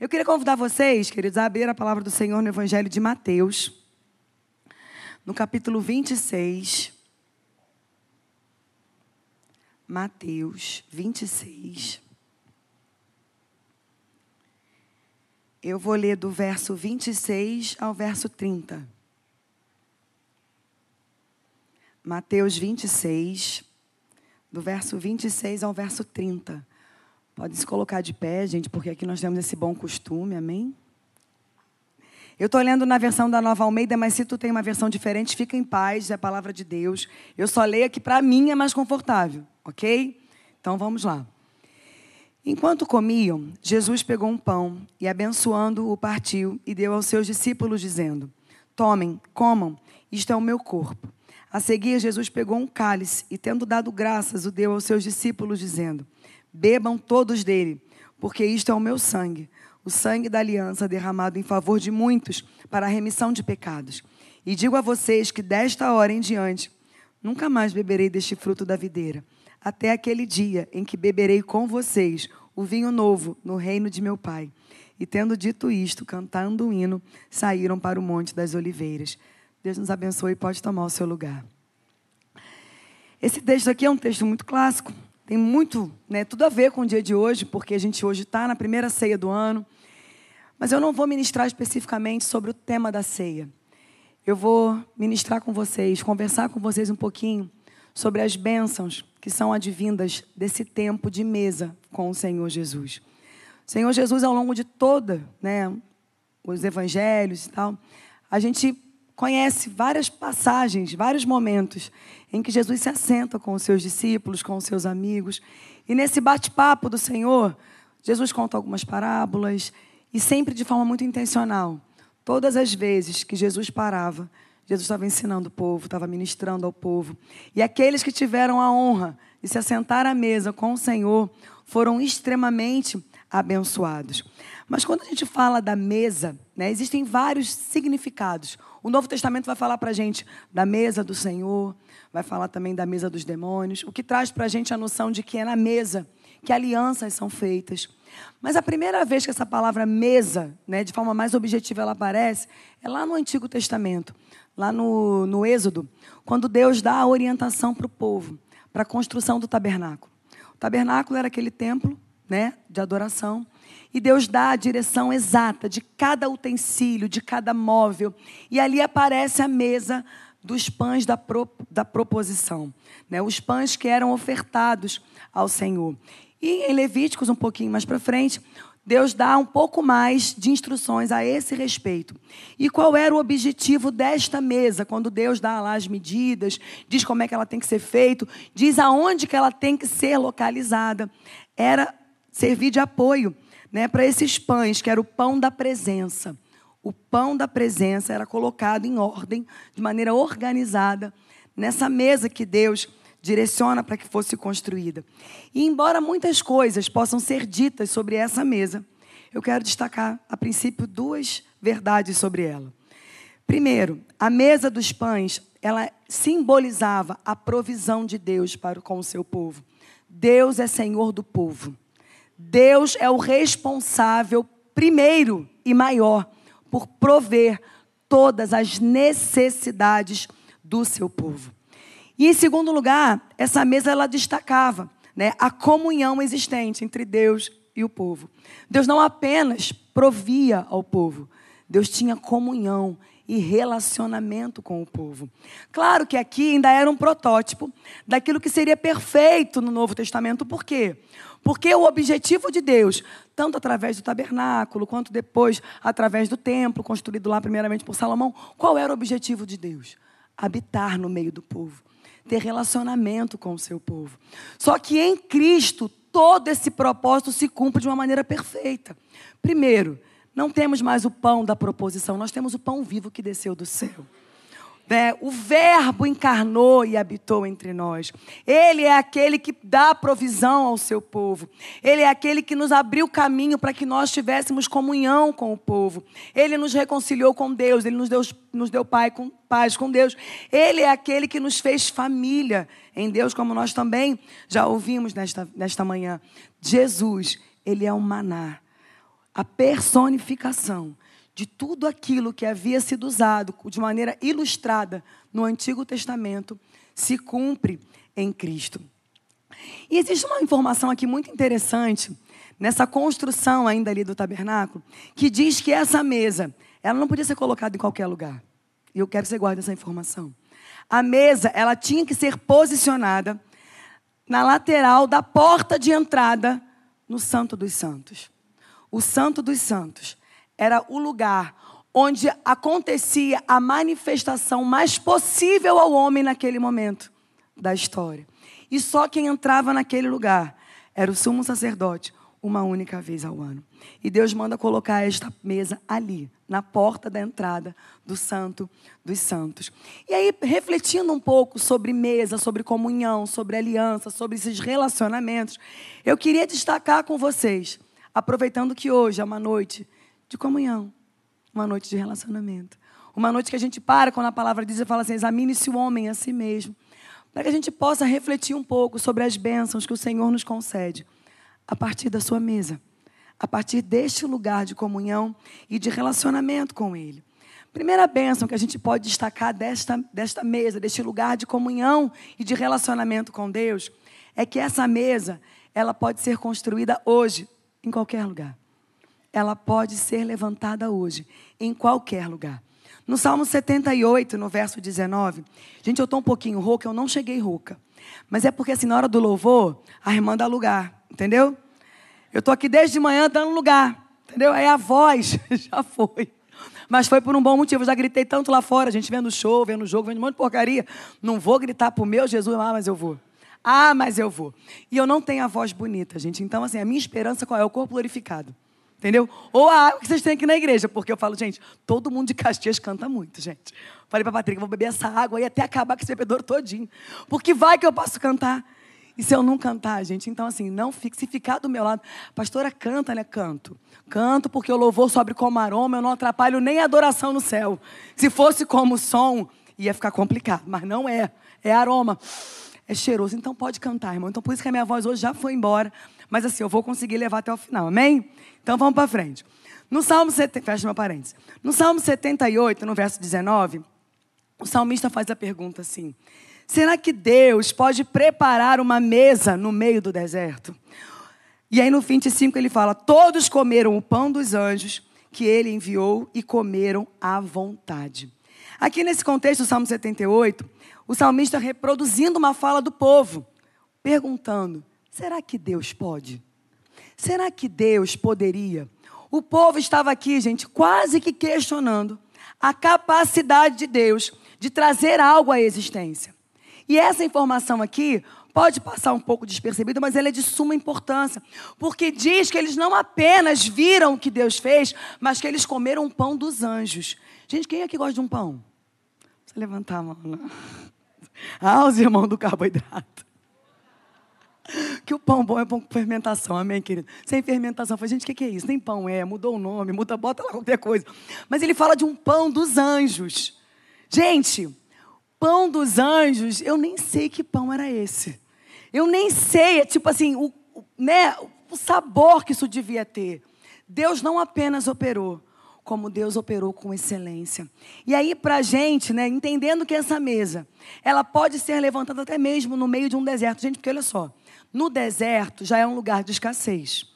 Eu queria convidar vocês, queridos, a abrir a palavra do Senhor no Evangelho de Mateus, no capítulo 26. Mateus 26. Eu vou ler do verso 26 ao verso 30. Mateus 26, do verso 26 ao verso 30. Pode se colocar de pé, gente, porque aqui nós temos esse bom costume, amém? Eu estou lendo na versão da Nova Almeida, mas se tu tem uma versão diferente, fica em paz, é a palavra de Deus. Eu só leio aqui para mim é mais confortável, ok? Então vamos lá. Enquanto comiam, Jesus pegou um pão e, abençoando-o, partiu e deu aos seus discípulos, dizendo: Tomem, comam, isto é o meu corpo. A seguir, Jesus pegou um cálice e, tendo dado graças, o deu aos seus discípulos, dizendo: Bebam todos dele, porque isto é o meu sangue, o sangue da aliança derramado em favor de muitos para a remissão de pecados. E digo a vocês que desta hora em diante, nunca mais beberei deste fruto da videira até aquele dia em que beberei com vocês o vinho novo no reino de meu Pai. E tendo dito isto, cantando um hino, saíram para o Monte das Oliveiras. Deus nos abençoe e pode tomar o seu lugar. Esse texto aqui é um texto muito clássico, tem muito, né, tudo a ver com o dia de hoje, porque a gente hoje está na primeira ceia do ano. Mas eu não vou ministrar especificamente sobre o tema da ceia. Eu vou ministrar com vocês, conversar com vocês um pouquinho sobre as bênçãos que são advindas desse tempo de mesa com o Senhor Jesus. O Senhor Jesus, ao longo de toda, né, os evangelhos e tal, a gente conhece várias passagens, vários momentos em que Jesus se assenta com os seus discípulos, com os seus amigos. E nesse bate-papo do Senhor, Jesus conta algumas parábolas e sempre de forma muito intencional. Todas as vezes que Jesus parava, Jesus estava ensinando o povo, estava ministrando ao povo. E aqueles que tiveram a honra de se assentar à mesa com o Senhor foram extremamente abençoados. Mas quando a gente fala da mesa, né, existem vários significados. O Novo Testamento vai falar para a gente da mesa do Senhor, vai falar também da mesa dos demônios, o que traz para a gente a noção de que é na mesa que alianças são feitas. Mas a primeira vez que essa palavra mesa, né, de forma mais objetiva, ela aparece, é lá no Antigo Testamento lá no, no Êxodo, quando Deus dá a orientação para o povo, para a construção do tabernáculo. O tabernáculo era aquele templo né, de adoração. E Deus dá a direção exata de cada utensílio, de cada móvel. E ali aparece a mesa dos pães da, pro, da proposição. Né, os pães que eram ofertados ao Senhor. E em Levíticos, um pouquinho mais para frente, Deus dá um pouco mais de instruções a esse respeito. E qual era o objetivo desta mesa? Quando Deus dá lá as medidas, diz como é que ela tem que ser feita, diz aonde que ela tem que ser localizada. Era servir de apoio né, para esses pães, que era o pão da presença. O pão da presença era colocado em ordem, de maneira organizada, nessa mesa que Deus direciona para que fosse construída. E embora muitas coisas possam ser ditas sobre essa mesa, eu quero destacar, a princípio, duas verdades sobre ela. Primeiro, a mesa dos pães, ela simbolizava a provisão de Deus para com o seu povo. Deus é Senhor do povo. Deus é o responsável primeiro e maior por prover todas as necessidades do seu povo. E em segundo lugar, essa mesa ela destacava né, a comunhão existente entre Deus e o povo. Deus não apenas provia ao povo, Deus tinha comunhão e relacionamento com o povo. Claro que aqui ainda era um protótipo daquilo que seria perfeito no Novo Testamento. Por quê? Porque o objetivo de Deus, tanto através do tabernáculo, quanto depois através do templo, construído lá primeiramente por Salomão, qual era o objetivo de Deus? Habitar no meio do povo ter relacionamento com o seu povo. Só que em Cristo, todo esse propósito se cumpre de uma maneira perfeita. Primeiro, não temos mais o pão da proposição, nós temos o pão vivo que desceu do céu. Né? O Verbo encarnou e habitou entre nós. Ele é aquele que dá provisão ao seu povo. Ele é aquele que nos abriu caminho para que nós tivéssemos comunhão com o povo. Ele nos reconciliou com Deus. Ele nos deu, nos deu pai com, paz com Deus. Ele é aquele que nos fez família em Deus, como nós também já ouvimos nesta, nesta manhã. Jesus, ele é o maná. a personificação de tudo aquilo que havia sido usado de maneira ilustrada no Antigo Testamento se cumpre em Cristo. E existe uma informação aqui muito interessante nessa construção ainda ali do tabernáculo, que diz que essa mesa, ela não podia ser colocada em qualquer lugar. E eu quero que você guarde essa informação. A mesa, ela tinha que ser posicionada na lateral da porta de entrada no Santo dos Santos. O Santo dos Santos era o lugar onde acontecia a manifestação mais possível ao homem naquele momento da história. E só quem entrava naquele lugar era o sumo sacerdote, uma única vez ao ano. E Deus manda colocar esta mesa ali, na porta da entrada do Santo dos Santos. E aí, refletindo um pouco sobre mesa, sobre comunhão, sobre aliança, sobre esses relacionamentos, eu queria destacar com vocês, aproveitando que hoje é uma noite de comunhão, uma noite de relacionamento. Uma noite que a gente para quando a palavra diz e fala assim: examine-se o homem a si mesmo. Para que a gente possa refletir um pouco sobre as bênçãos que o Senhor nos concede a partir da sua mesa, a partir deste lugar de comunhão e de relacionamento com Ele. Primeira bênção que a gente pode destacar desta, desta mesa, deste lugar de comunhão e de relacionamento com Deus, é que essa mesa, ela pode ser construída hoje, em qualquer lugar. Ela pode ser levantada hoje, em qualquer lugar. No Salmo 78, no verso 19, gente, eu estou um pouquinho rouca, eu não cheguei rouca. Mas é porque assim, na hora do louvor, a irmã dá lugar. Entendeu? Eu estou aqui desde de manhã dando lugar. Entendeu? Aí a voz já foi. Mas foi por um bom motivo. Eu já gritei tanto lá fora, a gente vendo show, vendo jogo, vendo um monte de porcaria. Não vou gritar pro meu Jesus, ah, mas eu vou. Ah, mas eu vou. E eu não tenho a voz bonita, gente. Então, assim, a minha esperança qual é? O corpo glorificado. Entendeu? Ou a água que vocês têm aqui na igreja. Porque eu falo, gente, todo mundo de Caxias canta muito, gente. Falei para a Patrícia, vou beber essa água aí até acabar com esse bebedouro todinho. Porque vai que eu posso cantar. E se eu não cantar, gente? Então, assim, não fique. Se ficar do meu lado, pastora, canta, né? Canto. Canto porque o louvor sobe como aroma, eu não atrapalho nem a adoração no céu. Se fosse como som, ia ficar complicado, mas não é. É aroma. É cheiroso. Então pode cantar, irmão. Então por isso que a minha voz hoje já foi embora. Mas assim, eu vou conseguir levar até o final. Amém? Então vamos para frente. No Salmo 70, fecha meu parênteses. No Salmo 78, no verso 19, o salmista faz a pergunta assim: Será que Deus pode preparar uma mesa no meio do deserto? E aí no 25 ele fala: Todos comeram o pão dos anjos que ele enviou e comeram à vontade. Aqui nesse contexto, o Salmo 78, o salmista reproduzindo uma fala do povo, perguntando: será que Deus pode? Será que Deus poderia? O povo estava aqui, gente, quase que questionando a capacidade de Deus de trazer algo à existência. E essa informação aqui pode passar um pouco despercebida, mas ela é de suma importância, porque diz que eles não apenas viram o que Deus fez, mas que eles comeram o pão dos anjos. Gente, quem aqui gosta de um pão? Você levantar a mão. Não? Ah, os irmãos do carboidrato. Que o pão bom é pão com fermentação, amém, querido? Sem fermentação. Falei, gente, o que, que é isso? Nem pão é, mudou o nome, muda, bota lá qualquer coisa. Mas ele fala de um pão dos anjos. Gente, pão dos anjos, eu nem sei que pão era esse. Eu nem sei, é tipo assim, o, né, o sabor que isso devia ter. Deus não apenas operou, como Deus operou com excelência. E aí, para a gente, né, entendendo que essa mesa, ela pode ser levantada até mesmo no meio de um deserto. Gente, porque olha só, no deserto já é um lugar de escassez.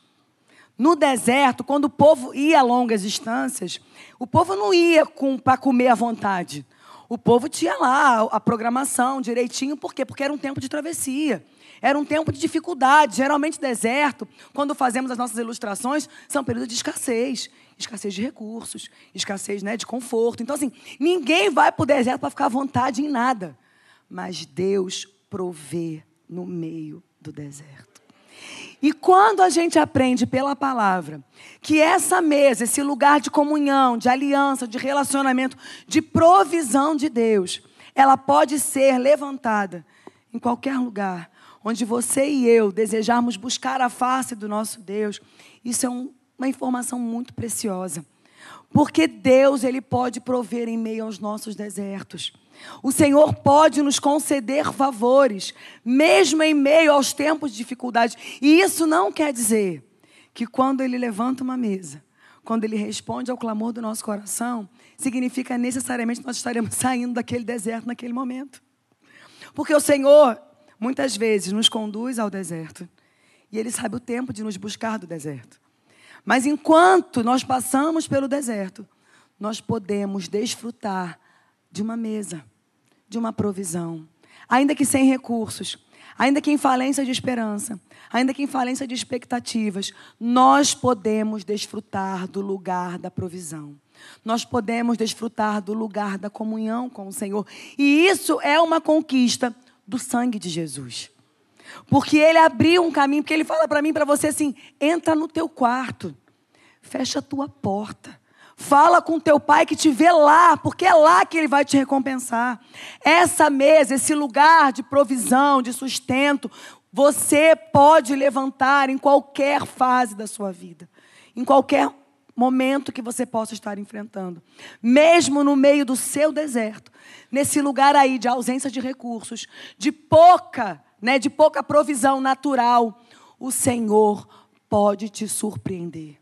No deserto, quando o povo ia longas distâncias, o povo não ia com, para comer à vontade. O povo tinha lá a programação direitinho, por quê? Porque era um tempo de travessia. Era um tempo de dificuldade. Geralmente, deserto, quando fazemos as nossas ilustrações, são períodos de escassez. Escassez de recursos, escassez né, de conforto. Então, assim, ninguém vai para o deserto para ficar à vontade em nada. Mas Deus provê no meio do deserto. E quando a gente aprende pela palavra que essa mesa, esse lugar de comunhão, de aliança, de relacionamento, de provisão de Deus, ela pode ser levantada em qualquer lugar onde você e eu desejarmos buscar a face do nosso Deus, isso é um, uma informação muito preciosa. Porque Deus, ele pode prover em meio aos nossos desertos. O Senhor pode nos conceder favores, mesmo em meio aos tempos de dificuldade. E isso não quer dizer que quando Ele levanta uma mesa, quando Ele responde ao clamor do nosso coração, significa necessariamente que nós estaremos saindo daquele deserto naquele momento. Porque o Senhor, muitas vezes, nos conduz ao deserto. E Ele sabe o tempo de nos buscar do deserto. Mas enquanto nós passamos pelo deserto, nós podemos desfrutar de uma mesa, de uma provisão, ainda que sem recursos, ainda que em falência de esperança, ainda que em falência de expectativas, nós podemos desfrutar do lugar da provisão. Nós podemos desfrutar do lugar da comunhão com o Senhor. E isso é uma conquista do sangue de Jesus. Porque ele abriu um caminho, porque ele fala para mim, para você assim: entra no teu quarto, fecha a tua porta. Fala com teu pai que te vê lá, porque é lá que ele vai te recompensar. Essa mesa, esse lugar de provisão, de sustento, você pode levantar em qualquer fase da sua vida, em qualquer momento que você possa estar enfrentando, mesmo no meio do seu deserto, nesse lugar aí de ausência de recursos, de pouca, né, de pouca provisão natural, o Senhor pode te surpreender.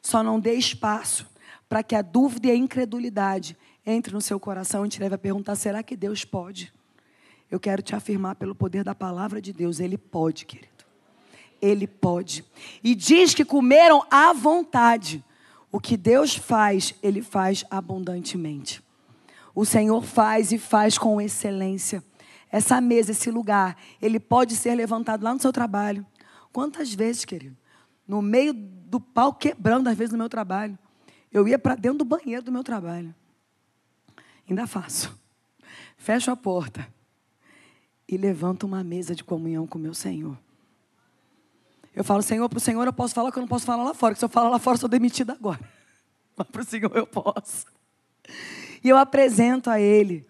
Só não dê espaço para que a dúvida e a incredulidade entre no seu coração e te leve a perguntar: será que Deus pode? Eu quero te afirmar pelo poder da palavra de Deus, Ele pode, querido. Ele pode. E diz que comeram à vontade. O que Deus faz, Ele faz abundantemente. O Senhor faz e faz com excelência. Essa mesa, esse lugar, ele pode ser levantado lá no seu trabalho. Quantas vezes, querido? No meio do pau quebrando, às vezes, no meu trabalho. Eu ia para dentro do banheiro do meu trabalho. Ainda faço. Fecho a porta e levanto uma mesa de comunhão com o meu Senhor. Eu falo, Senhor, para o Senhor eu posso falar que eu não posso falar lá fora, que se eu falar lá fora eu sou demitida agora. Mas para o Senhor eu posso. E eu apresento a Ele.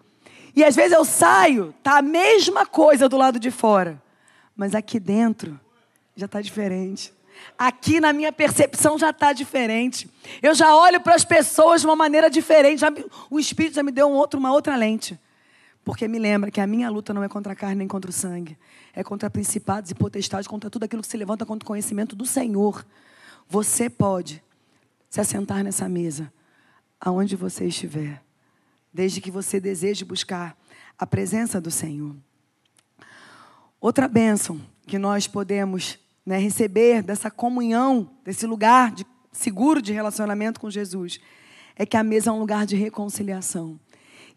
E às vezes eu saio, tá a mesma coisa do lado de fora. Mas aqui dentro já está diferente. Aqui na minha percepção já está diferente. Eu já olho para as pessoas de uma maneira diferente. Já, o Espírito já me deu um outro, uma outra lente. Porque me lembra que a minha luta não é contra a carne nem contra o sangue. É contra principados e potestades, contra tudo aquilo que se levanta contra o conhecimento do Senhor. Você pode se assentar nessa mesa, aonde você estiver, desde que você deseje buscar a presença do Senhor. Outra bênção que nós podemos né, receber dessa comunhão, desse lugar de, seguro de relacionamento com Jesus, é que a mesa é um lugar de reconciliação.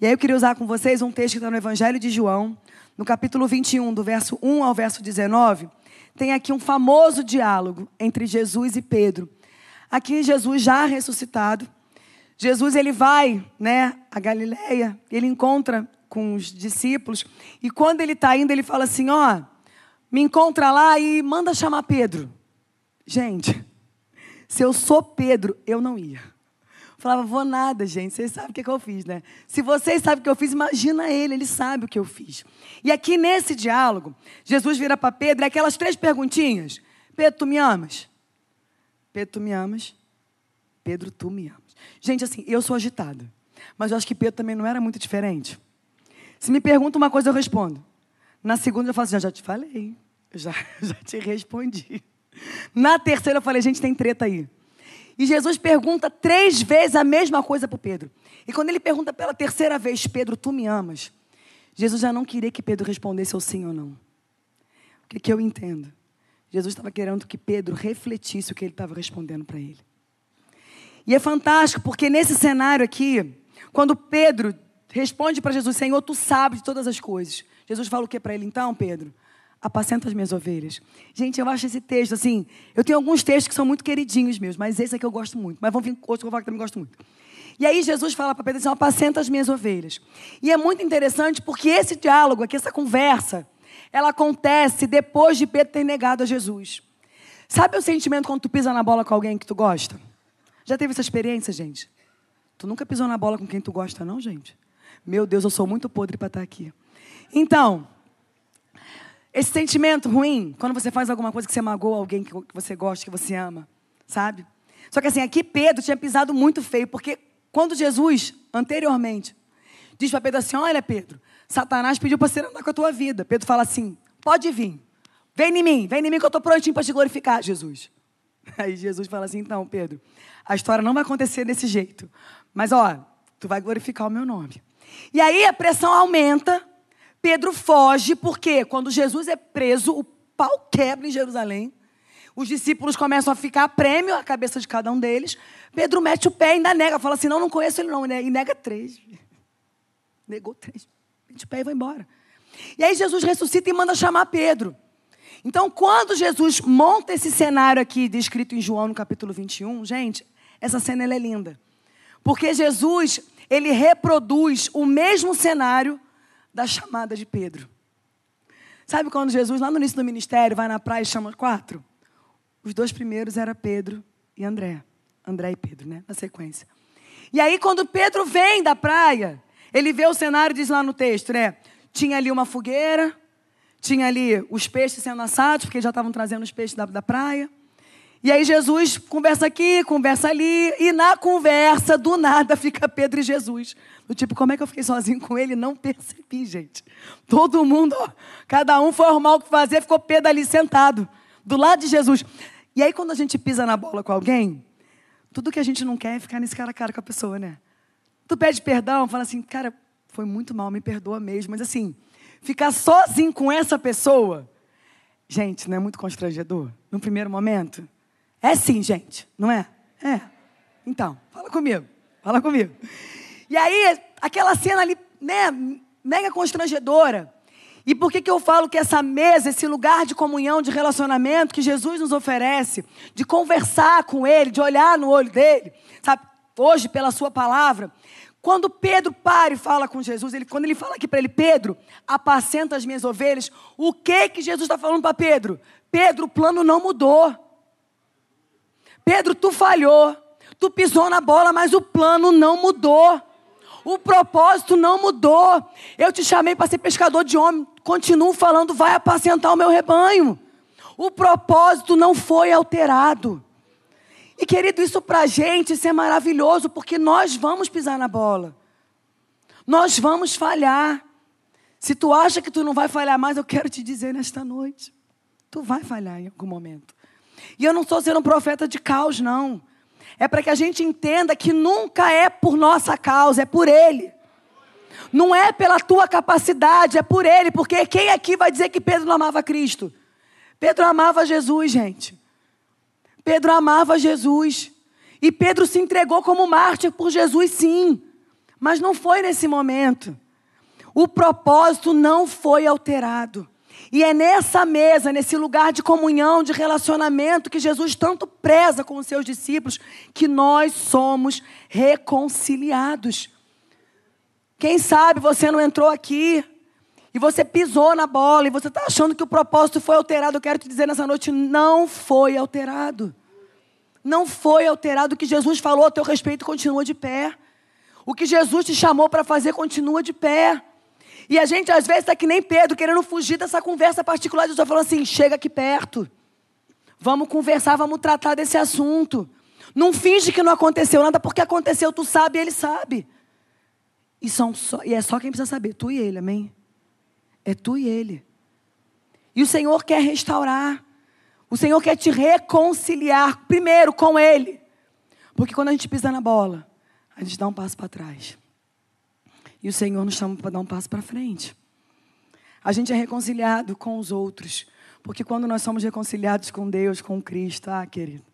E aí eu queria usar com vocês um texto que está no Evangelho de João, no capítulo 21, do verso 1 ao verso 19. Tem aqui um famoso diálogo entre Jesus e Pedro. Aqui Jesus já ressuscitado, Jesus ele vai, né, a Galileia, ele encontra com os discípulos e quando ele está indo ele fala assim, ó, me encontra lá e manda chamar Pedro. Gente, se eu sou Pedro, eu não ia. Falava, vou nada, gente. Vocês sabem o que, que eu fiz, né? Se vocês sabem o que eu fiz, imagina ele, ele sabe o que eu fiz. E aqui nesse diálogo, Jesus vira para Pedro, e aquelas três perguntinhas. Pedro, tu me amas? Pedro, tu me amas? Pedro, tu me amas. Gente, assim, eu sou agitada. Mas eu acho que Pedro também não era muito diferente. Se me pergunta uma coisa, eu respondo. Na segunda eu falo assim, já, já te falei. Já, já te respondi. Na terceira eu falei, gente, tem treta aí. E Jesus pergunta três vezes a mesma coisa para Pedro. E quando ele pergunta pela terceira vez, Pedro, tu me amas? Jesus já não queria que Pedro respondesse ou sim ou não. O que, que eu entendo? Jesus estava querendo que Pedro refletisse o que ele estava respondendo para ele. E é fantástico, porque nesse cenário aqui, quando Pedro responde para Jesus, Senhor, tu sabes de todas as coisas. Jesus fala o que para ele então, Pedro? Apacenta as minhas ovelhas. Gente, eu acho esse texto assim. Eu tenho alguns textos que são muito queridinhos meus, mas esse aqui eu gosto muito. Mas vamos vir outros que eu vou falar que também gosto muito. E aí Jesus fala para Pedro assim: apacenta as minhas ovelhas. E é muito interessante porque esse diálogo aqui, essa conversa, ela acontece depois de Pedro ter negado a Jesus. Sabe o sentimento quando tu pisa na bola com alguém que tu gosta? Já teve essa experiência, gente? Tu nunca pisou na bola com quem tu gosta, não, gente? Meu Deus, eu sou muito podre para estar aqui. Então, esse sentimento ruim, quando você faz alguma coisa que você magoa alguém que você gosta, que você ama, sabe? Só que assim, aqui Pedro tinha pisado muito feio, porque quando Jesus, anteriormente, diz para Pedro assim: Olha, Pedro, Satanás pediu para você andar com a tua vida. Pedro fala assim: Pode vir, vem em mim, vem em mim que eu estou prontinho para te glorificar, Jesus. Aí Jesus fala assim: então, Pedro, a história não vai acontecer desse jeito. Mas, ó, tu vai glorificar o meu nome. E aí a pressão aumenta, Pedro foge, porque quando Jesus é preso, o pau quebra em Jerusalém. Os discípulos começam a ficar prêmio à cabeça de cada um deles. Pedro mete o pé e ainda nega, fala assim: não, não conheço ele não. E nega três. Negou três. Mete o pé e vai embora. E aí Jesus ressuscita e manda chamar Pedro. Então, quando Jesus monta esse cenário aqui, descrito em João no capítulo 21, gente, essa cena é linda. Porque Jesus, ele reproduz o mesmo cenário da chamada de Pedro. Sabe quando Jesus, lá no início do ministério, vai na praia e chama quatro? Os dois primeiros eram Pedro e André. André e Pedro, né? Na sequência. E aí, quando Pedro vem da praia, ele vê o cenário, diz lá no texto, né? Tinha ali uma fogueira, tinha ali os peixes sendo assados, porque já estavam trazendo os peixes da, da praia. E aí Jesus conversa aqui, conversa ali, e na conversa, do nada, fica Pedro e Jesus. Do tipo, como é que eu fiquei sozinho com ele? Não percebi, gente. Todo mundo, ó, cada um foi arrumar o que fazer, ficou Pedro ali sentado, do lado de Jesus. E aí, quando a gente pisa na bola com alguém, tudo que a gente não quer é ficar nesse cara a cara com a pessoa, né? Tu pede perdão, fala assim, cara, foi muito mal, me perdoa mesmo. Mas assim, ficar sozinho com essa pessoa, gente, não é muito constrangedor? No primeiro momento? É sim, gente, não é? É. Então, fala comigo, fala comigo. E aí, aquela cena ali, né, mega constrangedora. E por que, que eu falo que essa mesa, esse lugar de comunhão, de relacionamento que Jesus nos oferece, de conversar com Ele, de olhar no olho dele, sabe, hoje pela Sua palavra, quando Pedro para e fala com Jesus, ele, quando ele fala aqui para ele, Pedro, apacenta as minhas ovelhas, o que que Jesus está falando para Pedro? Pedro, o plano não mudou. Pedro, tu falhou, tu pisou na bola, mas o plano não mudou. O propósito não mudou. Eu te chamei para ser pescador de homem, continuo falando, vai apacentar o meu rebanho. O propósito não foi alterado. E querido, isso para a gente isso é maravilhoso, porque nós vamos pisar na bola. Nós vamos falhar. Se tu acha que tu não vai falhar mais, eu quero te dizer nesta noite. Tu vai falhar em algum momento. E eu não estou sendo um profeta de caos, não. É para que a gente entenda que nunca é por nossa causa, é por Ele. Não é pela tua capacidade, é por Ele. Porque quem aqui vai dizer que Pedro não amava Cristo? Pedro amava Jesus, gente. Pedro amava Jesus. E Pedro se entregou como mártir por Jesus, sim. Mas não foi nesse momento. O propósito não foi alterado. E é nessa mesa, nesse lugar de comunhão, de relacionamento, que Jesus tanto preza com os seus discípulos, que nós somos reconciliados. Quem sabe você não entrou aqui e você pisou na bola e você está achando que o propósito foi alterado. Eu quero te dizer nessa noite: não foi alterado. Não foi alterado. O que Jesus falou a teu respeito continua de pé. O que Jesus te chamou para fazer continua de pé. E a gente, às vezes, está que nem Pedro, querendo fugir dessa conversa particular. Jesus falando assim: chega aqui perto. Vamos conversar, vamos tratar desse assunto. Não finge que não aconteceu nada, porque aconteceu, tu sabe e ele sabe. E, são só, e é só quem precisa saber, tu e ele, amém? É tu e ele. E o Senhor quer restaurar. O Senhor quer te reconciliar primeiro com Ele. Porque quando a gente pisa na bola, a gente dá um passo para trás. E o Senhor nos chama para dar um passo para frente. A gente é reconciliado com os outros. Porque quando nós somos reconciliados com Deus, com Cristo, ah, querido,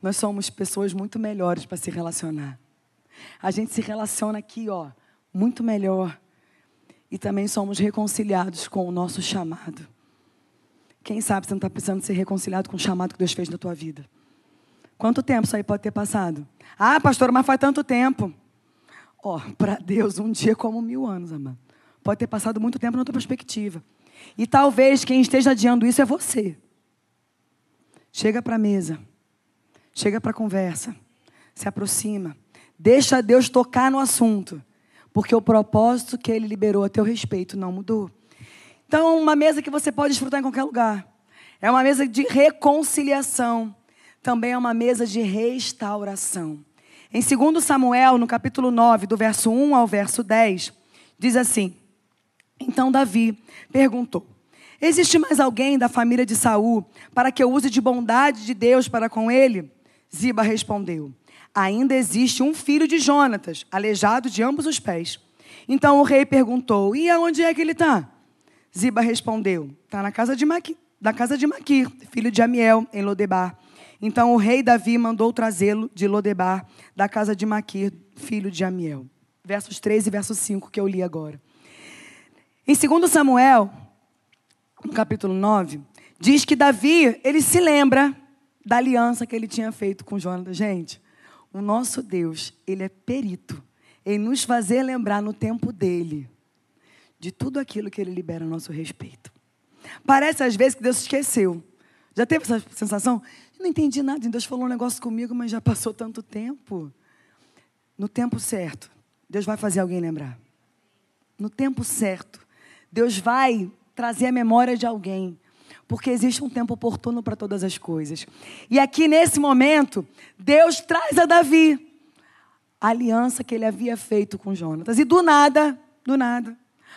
nós somos pessoas muito melhores para se relacionar. A gente se relaciona aqui, ó, muito melhor e também somos reconciliados com o nosso chamado. Quem sabe você não está precisando ser reconciliado com o chamado que Deus fez na tua vida? Quanto tempo isso aí pode ter passado? Ah, pastor, mas faz tanto tempo. Ó, para Deus, um dia como mil anos, amado. Pode ter passado muito tempo na tua perspectiva. E talvez quem esteja adiando isso é você. Chega para a mesa. Chega para a conversa. Se aproxima. Deixa Deus tocar no assunto. Porque o propósito que ele liberou a teu respeito não mudou. Então, uma mesa que você pode desfrutar em qualquer lugar. É uma mesa de reconciliação. Também é uma mesa de restauração. Em 2 Samuel, no capítulo 9, do verso 1 ao verso 10, diz assim: Então Davi perguntou: Existe mais alguém da família de Saul para que eu use de bondade de Deus para com ele? Ziba respondeu: Ainda existe um filho de Jonatas, aleijado de ambos os pés. Então o rei perguntou: E aonde é que ele está? Ziba respondeu: Está na casa de Maqui, da casa de Maquir, filho de Amiel, em Lodebar. Então o rei Davi mandou trazê-lo de Lodebar, da casa de Maquir, filho de Amiel. Versos 3 e verso 5 que eu li agora. Em 2 Samuel, no capítulo 9, diz que Davi, ele se lembra da aliança que ele tinha feito com Jonas. Gente, o nosso Deus, ele é perito em nos fazer lembrar no tempo dele de tudo aquilo que ele libera a nosso respeito. Parece às vezes que Deus esqueceu. Já teve essa sensação? Não entendi nada, Deus falou um negócio comigo, mas já passou tanto tempo. No tempo certo, Deus vai fazer alguém lembrar. No tempo certo, Deus vai trazer a memória de alguém porque existe um tempo oportuno para todas as coisas. E aqui nesse momento, Deus traz a Davi a aliança que ele havia feito com Jonatas. E do nada, do nada,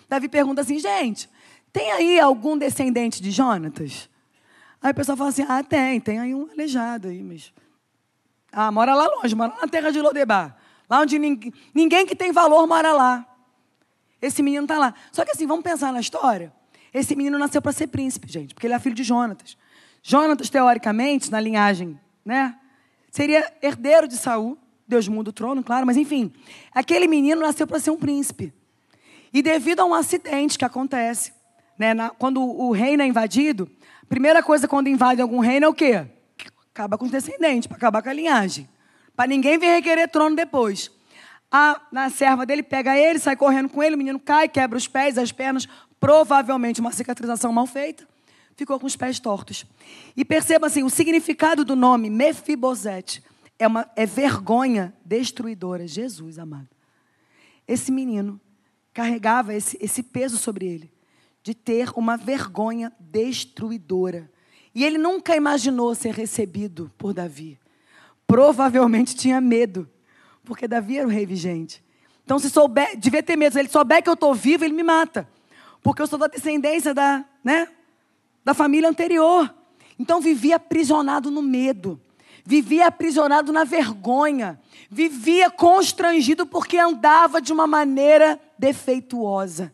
Davi pergunta assim: gente, tem aí algum descendente de Jonatas? Aí o pessoal fala assim: ah, tem, tem aí um aleijado aí, mas. Ah, mora lá longe, mora na terra de Lodebar. Lá onde ninguém, ninguém que tem valor mora lá. Esse menino está lá. Só que assim, vamos pensar na história. Esse menino nasceu para ser príncipe, gente, porque ele é filho de Jonatas. Jonatas, teoricamente, na linhagem, né, seria herdeiro de Saul. Deus muda o trono, claro, mas enfim, aquele menino nasceu para ser um príncipe. E devido a um acidente que acontece, né, na, quando o reino é invadido, primeira coisa quando invade algum reino é o quê? Acaba com os descendentes, para acabar com a linhagem. Para ninguém vir requerer trono depois. A, na serva dele pega ele, sai correndo com ele, o menino cai, quebra os pés, as pernas, provavelmente uma cicatrização mal feita, ficou com os pés tortos. E perceba assim, o significado do nome Mefibosete é, uma, é vergonha destruidora. Jesus, amado. Esse menino carregava esse, esse peso sobre ele, de ter uma vergonha destruidora. E ele nunca imaginou ser recebido por Davi. Provavelmente tinha medo, porque Davi era o rei vigente. Então, se souber, devia ter medo. Se ele souber que eu estou vivo, ele me mata porque eu sou da descendência da, né, da família anterior. Então vivia aprisionado no medo, vivia aprisionado na vergonha, vivia constrangido porque andava de uma maneira defeituosa.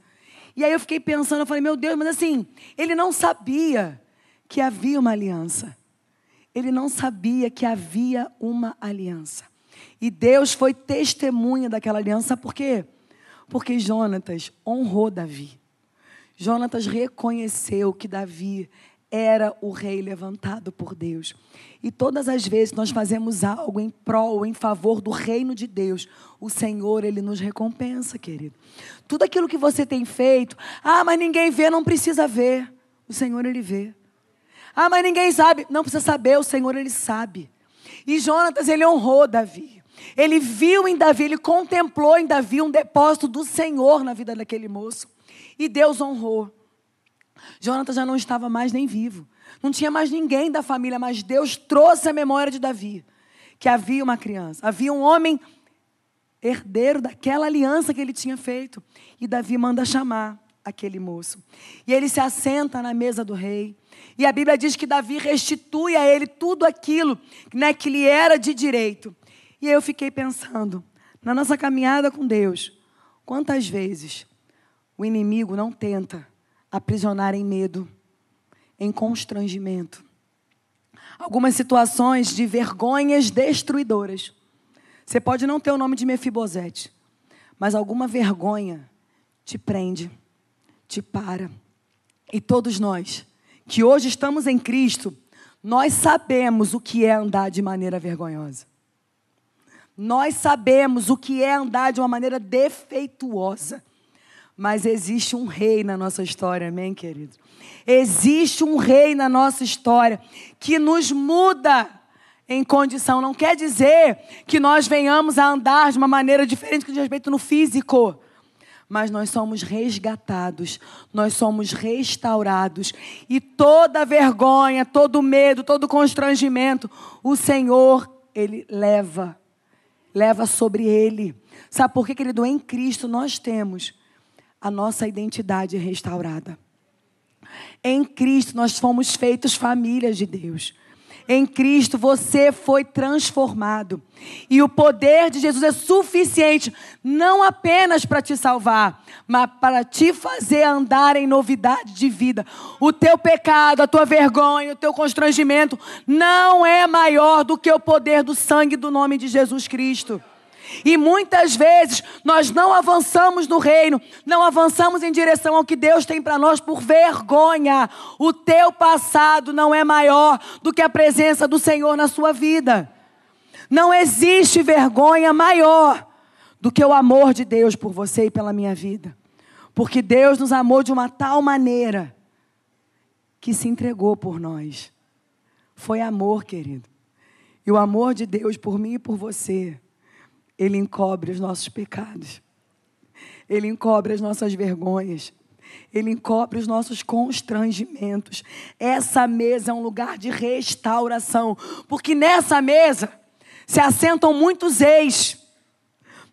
E aí eu fiquei pensando, eu falei, meu Deus, mas assim, ele não sabia que havia uma aliança. Ele não sabia que havia uma aliança. E Deus foi testemunha daquela aliança, por quê? Porque Jonatas honrou Davi. Jonatas reconheceu que Davi era o rei levantado por Deus. E todas as vezes nós fazemos algo em prol, em favor do reino de Deus, o Senhor, ele nos recompensa, querido. Tudo aquilo que você tem feito, ah, mas ninguém vê, não precisa ver. O Senhor, ele vê. Ah, mas ninguém sabe. Não precisa saber, o Senhor, ele sabe. E Jonatas, ele honrou Davi. Ele viu em Davi, ele contemplou em Davi um depósito do Senhor na vida daquele moço. E Deus honrou. Jonathan já não estava mais nem vivo. Não tinha mais ninguém da família, mas Deus trouxe a memória de Davi. Que havia uma criança, havia um homem herdeiro daquela aliança que ele tinha feito. E Davi manda chamar aquele moço. E ele se assenta na mesa do rei. E a Bíblia diz que Davi restitui a ele tudo aquilo né, que lhe era de direito. E eu fiquei pensando, na nossa caminhada com Deus, quantas vezes o inimigo não tenta aprisionar em medo, em constrangimento. Algumas situações de vergonhas destruidoras. Você pode não ter o nome de Mefibosete, mas alguma vergonha te prende, te para. E todos nós, que hoje estamos em Cristo, nós sabemos o que é andar de maneira vergonhosa. Nós sabemos o que é andar de uma maneira defeituosa. Mas existe um rei na nossa história, amém, querido? Existe um rei na nossa história que nos muda em condição. Não quer dizer que nós venhamos a andar de uma maneira diferente diz respeito no físico. Mas nós somos resgatados, nós somos restaurados. E toda vergonha, todo medo, todo constrangimento, o Senhor, Ele leva. Leva sobre Ele. Sabe por quê, querido? Em Cristo nós temos a nossa identidade restaurada. Em Cristo nós fomos feitos famílias de Deus. Em Cristo você foi transformado. E o poder de Jesus é suficiente não apenas para te salvar, mas para te fazer andar em novidade de vida. O teu pecado, a tua vergonha, o teu constrangimento não é maior do que o poder do sangue do nome de Jesus Cristo. E muitas vezes nós não avançamos no reino, não avançamos em direção ao que Deus tem para nós por vergonha. O teu passado não é maior do que a presença do Senhor na sua vida. Não existe vergonha maior do que o amor de Deus por você e pela minha vida. Porque Deus nos amou de uma tal maneira que se entregou por nós. Foi amor, querido. E o amor de Deus por mim e por você ele encobre os nossos pecados. Ele encobre as nossas vergonhas. Ele encobre os nossos constrangimentos. Essa mesa é um lugar de restauração, porque nessa mesa se assentam muitos ex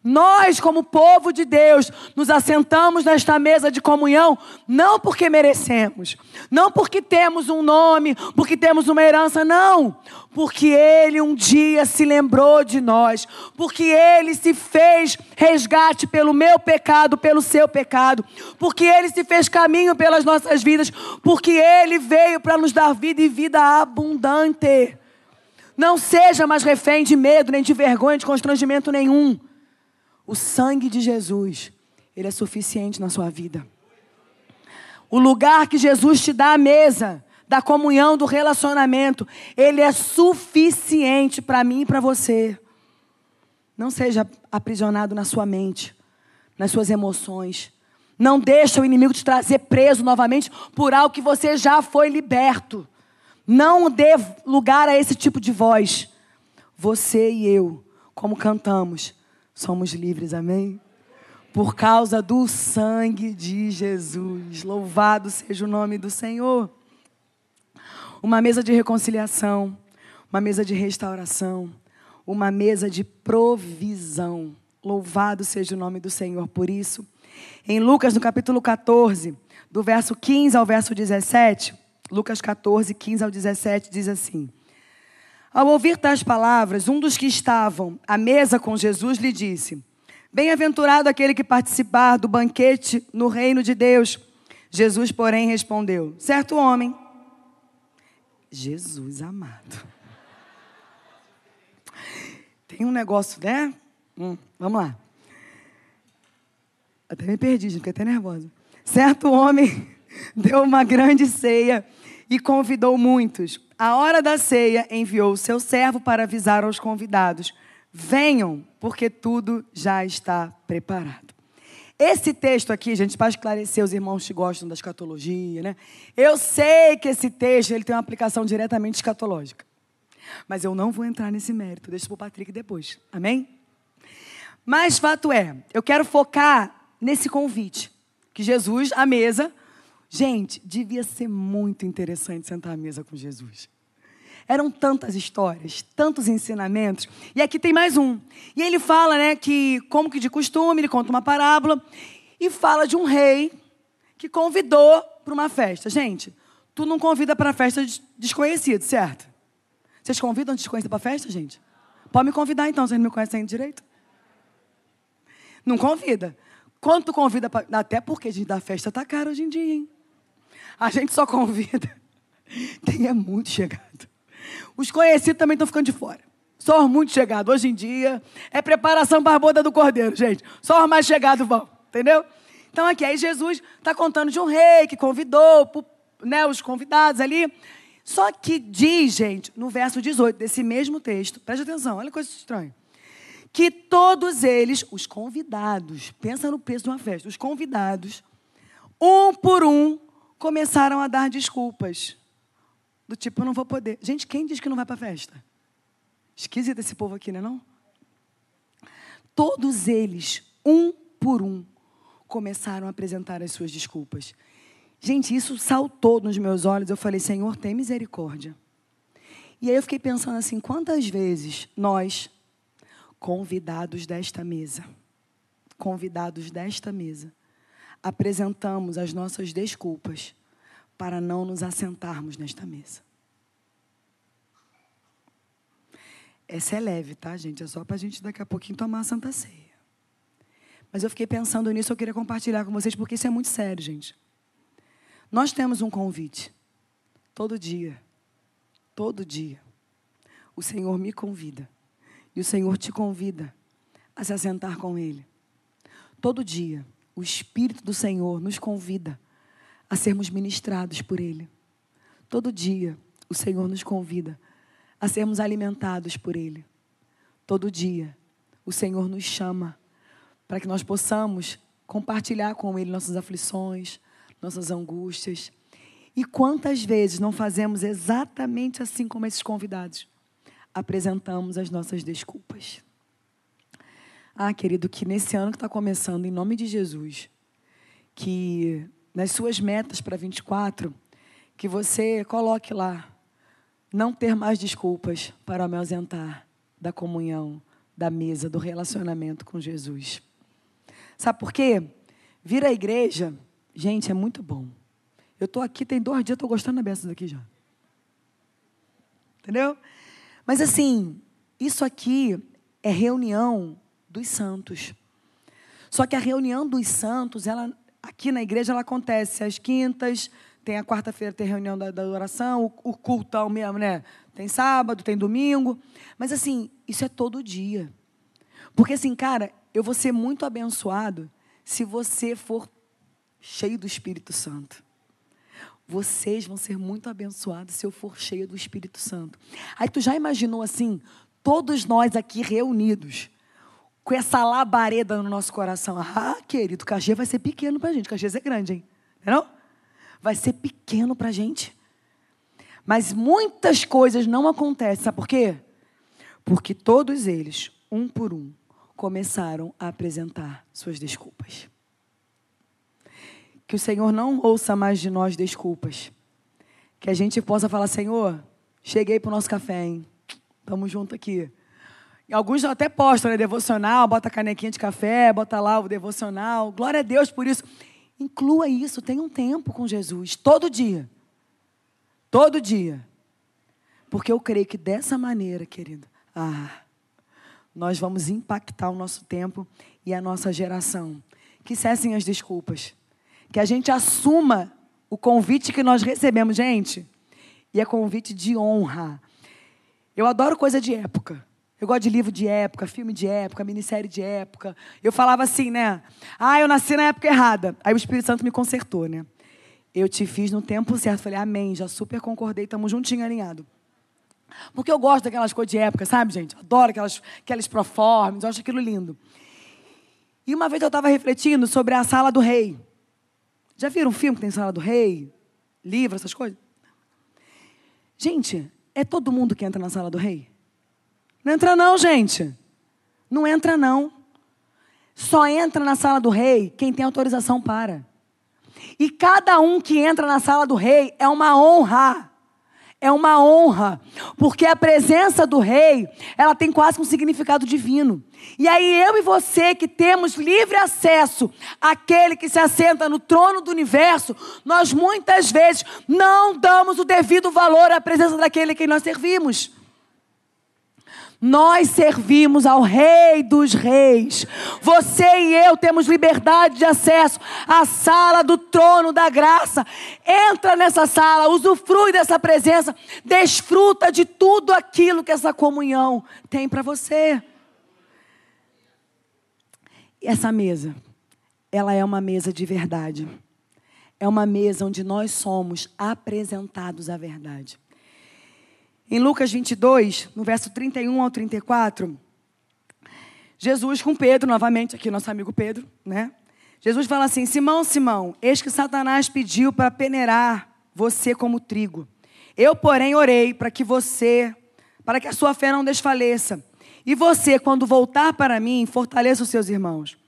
nós, como povo de Deus, nos assentamos nesta mesa de comunhão não porque merecemos, não porque temos um nome, porque temos uma herança, não. Porque Ele um dia se lembrou de nós, porque Ele se fez resgate pelo meu pecado, pelo seu pecado, porque Ele se fez caminho pelas nossas vidas, porque Ele veio para nos dar vida e vida abundante. Não seja mais refém de medo, nem de vergonha, de constrangimento nenhum. O sangue de Jesus, ele é suficiente na sua vida. O lugar que Jesus te dá à mesa, da comunhão, do relacionamento, ele é suficiente para mim e para você. Não seja aprisionado na sua mente, nas suas emoções. Não deixe o inimigo te trazer preso novamente por algo que você já foi liberto. Não dê lugar a esse tipo de voz. Você e eu, como cantamos, somos livres, amém? Por causa do sangue de Jesus. Louvado seja o nome do Senhor. Uma mesa de reconciliação, uma mesa de restauração, uma mesa de provisão. Louvado seja o nome do Senhor por isso. Em Lucas, no capítulo 14, do verso 15 ao verso 17, Lucas 14, 15 ao 17, diz assim: ao ouvir tais palavras, um dos que estavam à mesa com Jesus lhe disse: Bem-aventurado aquele que participar do banquete no reino de Deus. Jesus, porém, respondeu: Certo homem, Jesus amado. Tem um negócio, né? Hum, vamos lá. Até me perdi, gente, fiquei até nervosa. Certo homem deu uma grande ceia e convidou muitos. A hora da ceia enviou o seu servo para avisar aos convidados: venham, porque tudo já está preparado. Esse texto aqui, gente, para esclarecer os irmãos que gostam da escatologia, né? Eu sei que esse texto ele tem uma aplicação diretamente escatológica. Mas eu não vou entrar nesse mérito, deixa para o Patrick depois. Amém? Mas fato é, eu quero focar nesse convite que Jesus, à mesa, Gente, devia ser muito interessante sentar à mesa com Jesus. Eram tantas histórias, tantos ensinamentos. E aqui tem mais um. E ele fala, né, que como que de costume, ele conta uma parábola e fala de um rei que convidou para uma festa. Gente, tu não convida para festa desconhecido, certo? Vocês convidam desconhecido para festa, gente? Pode me convidar então, vocês não me conhecem direito? Não convida. Quando tu convida para... Até porque, gente, da festa tá caro hoje em dia, hein? A gente só convida quem é muito chegado. Os conhecidos também estão ficando de fora. Só os muito chegados. Hoje em dia é preparação para a boda do cordeiro, gente. Só os mais chegados vão, entendeu? Então aqui, aí Jesus está contando de um rei que convidou né, os convidados ali. Só que diz, gente, no verso 18 desse mesmo texto, preste atenção, olha que coisa estranha. Que todos eles, os convidados, pensa no peso de uma festa, os convidados, um por um, começaram a dar desculpas. Do tipo, eu não vou poder. Gente, quem diz que não vai para a festa? Esquisito esse povo aqui, não é não? Todos eles, um por um, começaram a apresentar as suas desculpas. Gente, isso saltou nos meus olhos. Eu falei, Senhor, tem misericórdia. E aí eu fiquei pensando assim: quantas vezes nós, convidados desta mesa, convidados desta mesa, apresentamos as nossas desculpas para não nos assentarmos nesta mesa. Essa é leve, tá, gente? É só para a gente daqui a pouquinho tomar a Santa Ceia. Mas eu fiquei pensando nisso, eu queria compartilhar com vocês, porque isso é muito sério, gente. Nós temos um convite. Todo dia. Todo dia. O Senhor me convida. E o Senhor te convida a se assentar com Ele. Todo dia, o Espírito do Senhor nos convida a sermos ministrados por Ele. Todo dia, o Senhor nos convida a sermos alimentados por Ele. Todo dia, o Senhor nos chama para que nós possamos compartilhar com Ele nossas aflições, nossas angústias. E quantas vezes não fazemos exatamente assim como esses convidados? Apresentamos as nossas desculpas. Ah, querido, que nesse ano que está começando, em nome de Jesus, que nas suas metas para 24, que você coloque lá não ter mais desculpas para me ausentar da comunhão, da mesa, do relacionamento com Jesus. Sabe por quê? Vir à igreja, gente, é muito bom. Eu estou aqui, tem dois dias, estou gostando da beça daqui já. Entendeu? Mas assim, isso aqui é reunião dos santos. Só que a reunião dos santos, ela aqui na igreja, ela acontece às quintas, tem a quarta-feira, tem reunião da, da oração, o, o cultão mesmo, né? Tem sábado, tem domingo. Mas assim, isso é todo dia. Porque assim, cara, eu vou ser muito abençoado se você for cheio do Espírito Santo. Vocês vão ser muito abençoados se eu for cheio do Espírito Santo. Aí tu já imaginou assim, todos nós aqui reunidos, com essa labareda no nosso coração. Ah, querido, o cachê vai ser pequeno pra gente. O cachê é grande, hein? Não? vai ser pequeno para a gente. Mas muitas coisas não acontecem, sabe por quê? Porque todos eles, um por um, começaram a apresentar suas desculpas. Que o Senhor não ouça mais de nós desculpas. Que a gente possa falar, Senhor, cheguei para o nosso café, hein? Tamo junto aqui. Alguns até postam, né? Devocional, bota canequinha de café, bota lá o devocional. Glória a Deus por isso. Inclua isso, tenha um tempo com Jesus, todo dia. Todo dia. Porque eu creio que dessa maneira, querido, ah, nós vamos impactar o nosso tempo e a nossa geração. Que cessem as desculpas. Que a gente assuma o convite que nós recebemos, gente. E é convite de honra. Eu adoro coisa de época. Eu gosto de livro de época, filme de época, minissérie de época. Eu falava assim, né? Ah, eu nasci na época errada. Aí o Espírito Santo me consertou, né? Eu te fiz no tempo certo. Falei, amém, já super concordei, estamos juntinho alinhado. Porque eu gosto daquelas coisas de época, sabe, gente? Adoro aquelas, aquelas proformes, eu acho aquilo lindo. E uma vez eu estava refletindo sobre a sala do rei. Já viram um filme que tem sala do rei? Livro, essas coisas? Gente, é todo mundo que entra na sala do rei? Não entra não, gente. Não entra não. Só entra na sala do rei quem tem autorização para. E cada um que entra na sala do rei é uma honra. É uma honra, porque a presença do rei, ela tem quase um significado divino. E aí eu e você que temos livre acesso àquele que se assenta no trono do universo, nós muitas vezes não damos o devido valor à presença daquele que nós servimos. Nós servimos ao Rei dos Reis. Você e eu temos liberdade de acesso à sala do trono da graça. Entra nessa sala, usufrui dessa presença, desfruta de tudo aquilo que essa comunhão tem para você. Essa mesa, ela é uma mesa de verdade. É uma mesa onde nós somos apresentados à verdade. Em Lucas 22, no verso 31 ao 34, Jesus com Pedro, novamente, aqui nosso amigo Pedro, né? Jesus fala assim: Simão, Simão, eis que Satanás pediu para peneirar você como trigo. Eu, porém, orei para que você, para que a sua fé não desfaleça. E você, quando voltar para mim, fortaleça os seus irmãos.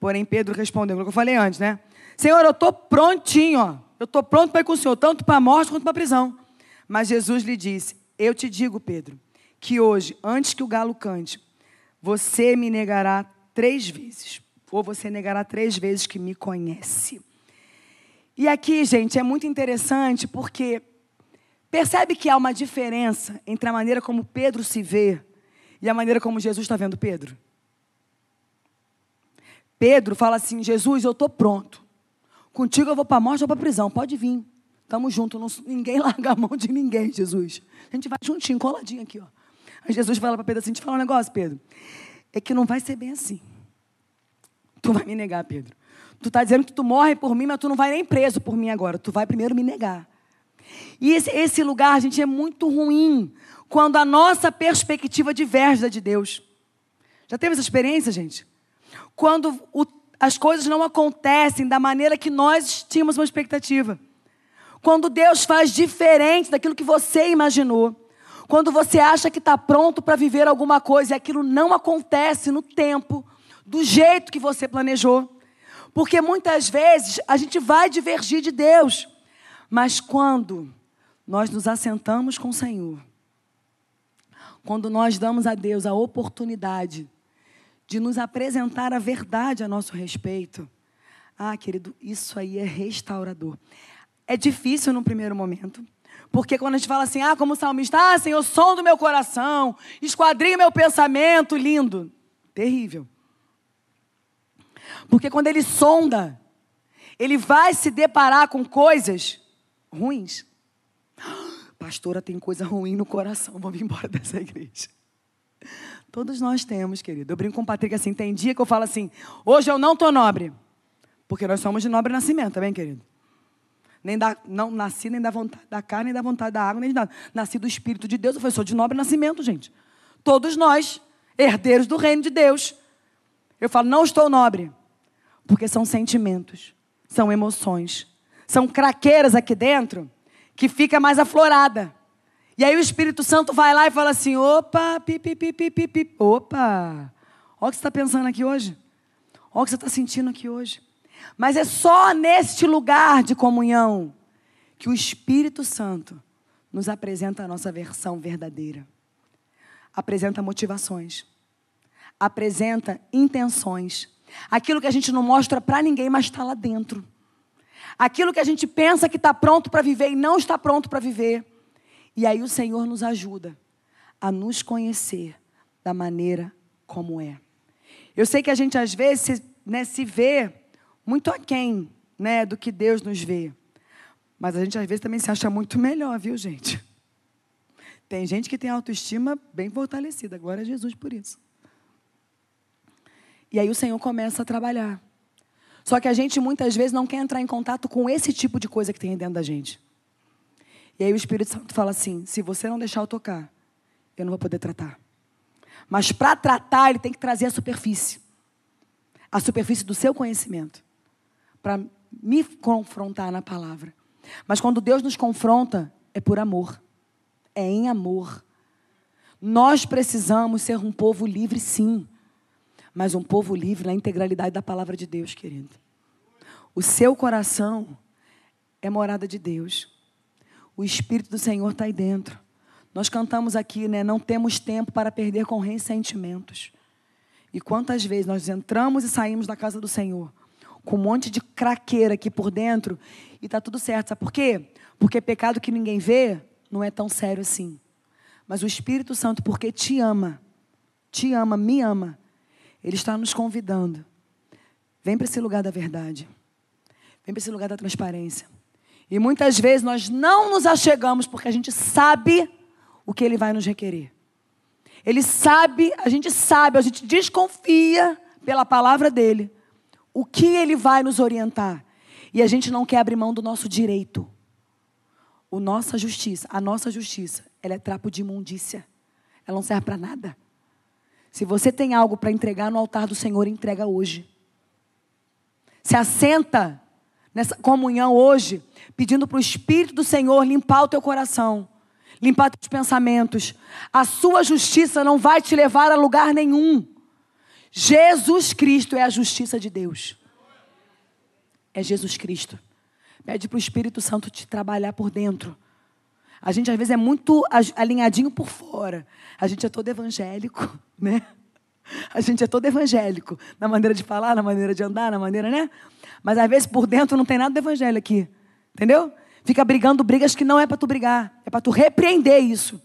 Porém, Pedro respondeu, o que eu falei antes, né? Senhor, eu estou prontinho, ó. Eu estou pronto para ir com o Senhor, tanto para a morte quanto para a prisão. Mas Jesus lhe disse: eu te digo, Pedro, que hoje, antes que o galo cante, você me negará três vezes. Ou você negará três vezes que me conhece. E aqui, gente, é muito interessante porque percebe que há uma diferença entre a maneira como Pedro se vê e a maneira como Jesus está vendo Pedro. Pedro fala assim: Jesus, eu estou pronto. Contigo eu vou para a morte ou para a prisão. Pode vir. Estamos juntos. Ninguém larga a mão de ninguém, Jesus. A gente vai juntinho, coladinho aqui. Ó. Aí Jesus fala para Pedro assim: te falar um negócio, Pedro. É que não vai ser bem assim. Tu vai me negar, Pedro. Tu está dizendo que tu morre por mim, mas tu não vai nem preso por mim agora. Tu vai primeiro me negar. E esse, esse lugar, gente, é muito ruim quando a nossa perspectiva diverge da de Deus. Já teve essa experiência, gente? Quando o, as coisas não acontecem da maneira que nós tínhamos uma expectativa. Quando Deus faz diferente daquilo que você imaginou. Quando você acha que está pronto para viver alguma coisa e aquilo não acontece no tempo, do jeito que você planejou. Porque muitas vezes a gente vai divergir de Deus. Mas quando nós nos assentamos com o Senhor, quando nós damos a Deus a oportunidade de nos apresentar a verdade a nosso respeito, ah, querido, isso aí é restaurador. É difícil no primeiro momento. Porque quando a gente fala assim, ah, como salmista, ah, Senhor, som do meu coração, esquadrinha meu pensamento, lindo. Terrível. Porque quando ele sonda, ele vai se deparar com coisas ruins. Pastora, tem coisa ruim no coração, vamos embora dessa igreja. Todos nós temos, querido. Eu brinco com o Patrick assim, tem dia que eu falo assim, hoje eu não estou nobre. Porque nós somos de nobre nascimento, tá bem, querido? Nem da, não nasci nem da vontade da carne, nem da vontade da água, nem de nada. Nasci do Espírito de Deus, eu falei, sou de nobre nascimento, gente. Todos nós, herdeiros do reino de Deus. Eu falo, não estou nobre. Porque são sentimentos, são emoções, são craqueiras aqui dentro que fica mais aflorada. E aí o Espírito Santo vai lá e fala assim: opa, pipi, pipi, pipi, opa. Olha o que você está pensando aqui hoje. Olha o que você está sentindo aqui hoje. Mas é só neste lugar de comunhão que o Espírito Santo nos apresenta a nossa versão verdadeira. Apresenta motivações, apresenta intenções, aquilo que a gente não mostra para ninguém, mas está lá dentro. Aquilo que a gente pensa que está pronto para viver e não está pronto para viver. E aí o Senhor nos ajuda a nos conhecer da maneira como é. Eu sei que a gente às vezes né, se vê muito aquém né, do que Deus nos vê. Mas a gente às vezes também se acha muito melhor, viu, gente? Tem gente que tem autoestima bem fortalecida. Glória a Jesus por isso. E aí o Senhor começa a trabalhar. Só que a gente muitas vezes não quer entrar em contato com esse tipo de coisa que tem dentro da gente. E aí o Espírito Santo fala assim: se você não deixar eu tocar, eu não vou poder tratar. Mas para tratar, ele tem que trazer a superfície a superfície do seu conhecimento para me confrontar na palavra. Mas quando Deus nos confronta, é por amor, é em amor. Nós precisamos ser um povo livre, sim mas um povo livre na integralidade da palavra de Deus, querido. O seu coração é morada de Deus. O Espírito do Senhor está aí dentro. Nós cantamos aqui, né? Não temos tempo para perder com ressentimentos. E quantas vezes nós entramos e saímos da casa do Senhor com um monte de craqueira aqui por dentro e está tudo certo. Sabe por quê? Porque pecado que ninguém vê não é tão sério assim. Mas o Espírito Santo, porque te ama, te ama, me ama, ele está nos convidando. Vem para esse lugar da verdade. Vem para esse lugar da transparência. E muitas vezes nós não nos achegamos porque a gente sabe o que ele vai nos requerer. Ele sabe, a gente sabe, a gente desconfia pela palavra dele o que ele vai nos orientar. E a gente não quer abrir mão do nosso direito. O nossa justiça, a nossa justiça, ela é trapo de imundícia. Ela não serve para nada. Se você tem algo para entregar no altar do Senhor, entrega hoje. Se assenta nessa comunhão hoje, pedindo para o Espírito do Senhor limpar o teu coração, limpar teus pensamentos. A sua justiça não vai te levar a lugar nenhum. Jesus Cristo é a justiça de Deus. É Jesus Cristo. Pede para o Espírito Santo te trabalhar por dentro. A gente às vezes é muito alinhadinho por fora. A gente é todo evangélico, né? A gente é todo evangélico, na maneira de falar, na maneira de andar, na maneira, né? Mas às vezes por dentro não tem nada do evangelho aqui. Entendeu? Fica brigando brigas que não é para tu brigar, é para tu repreender isso.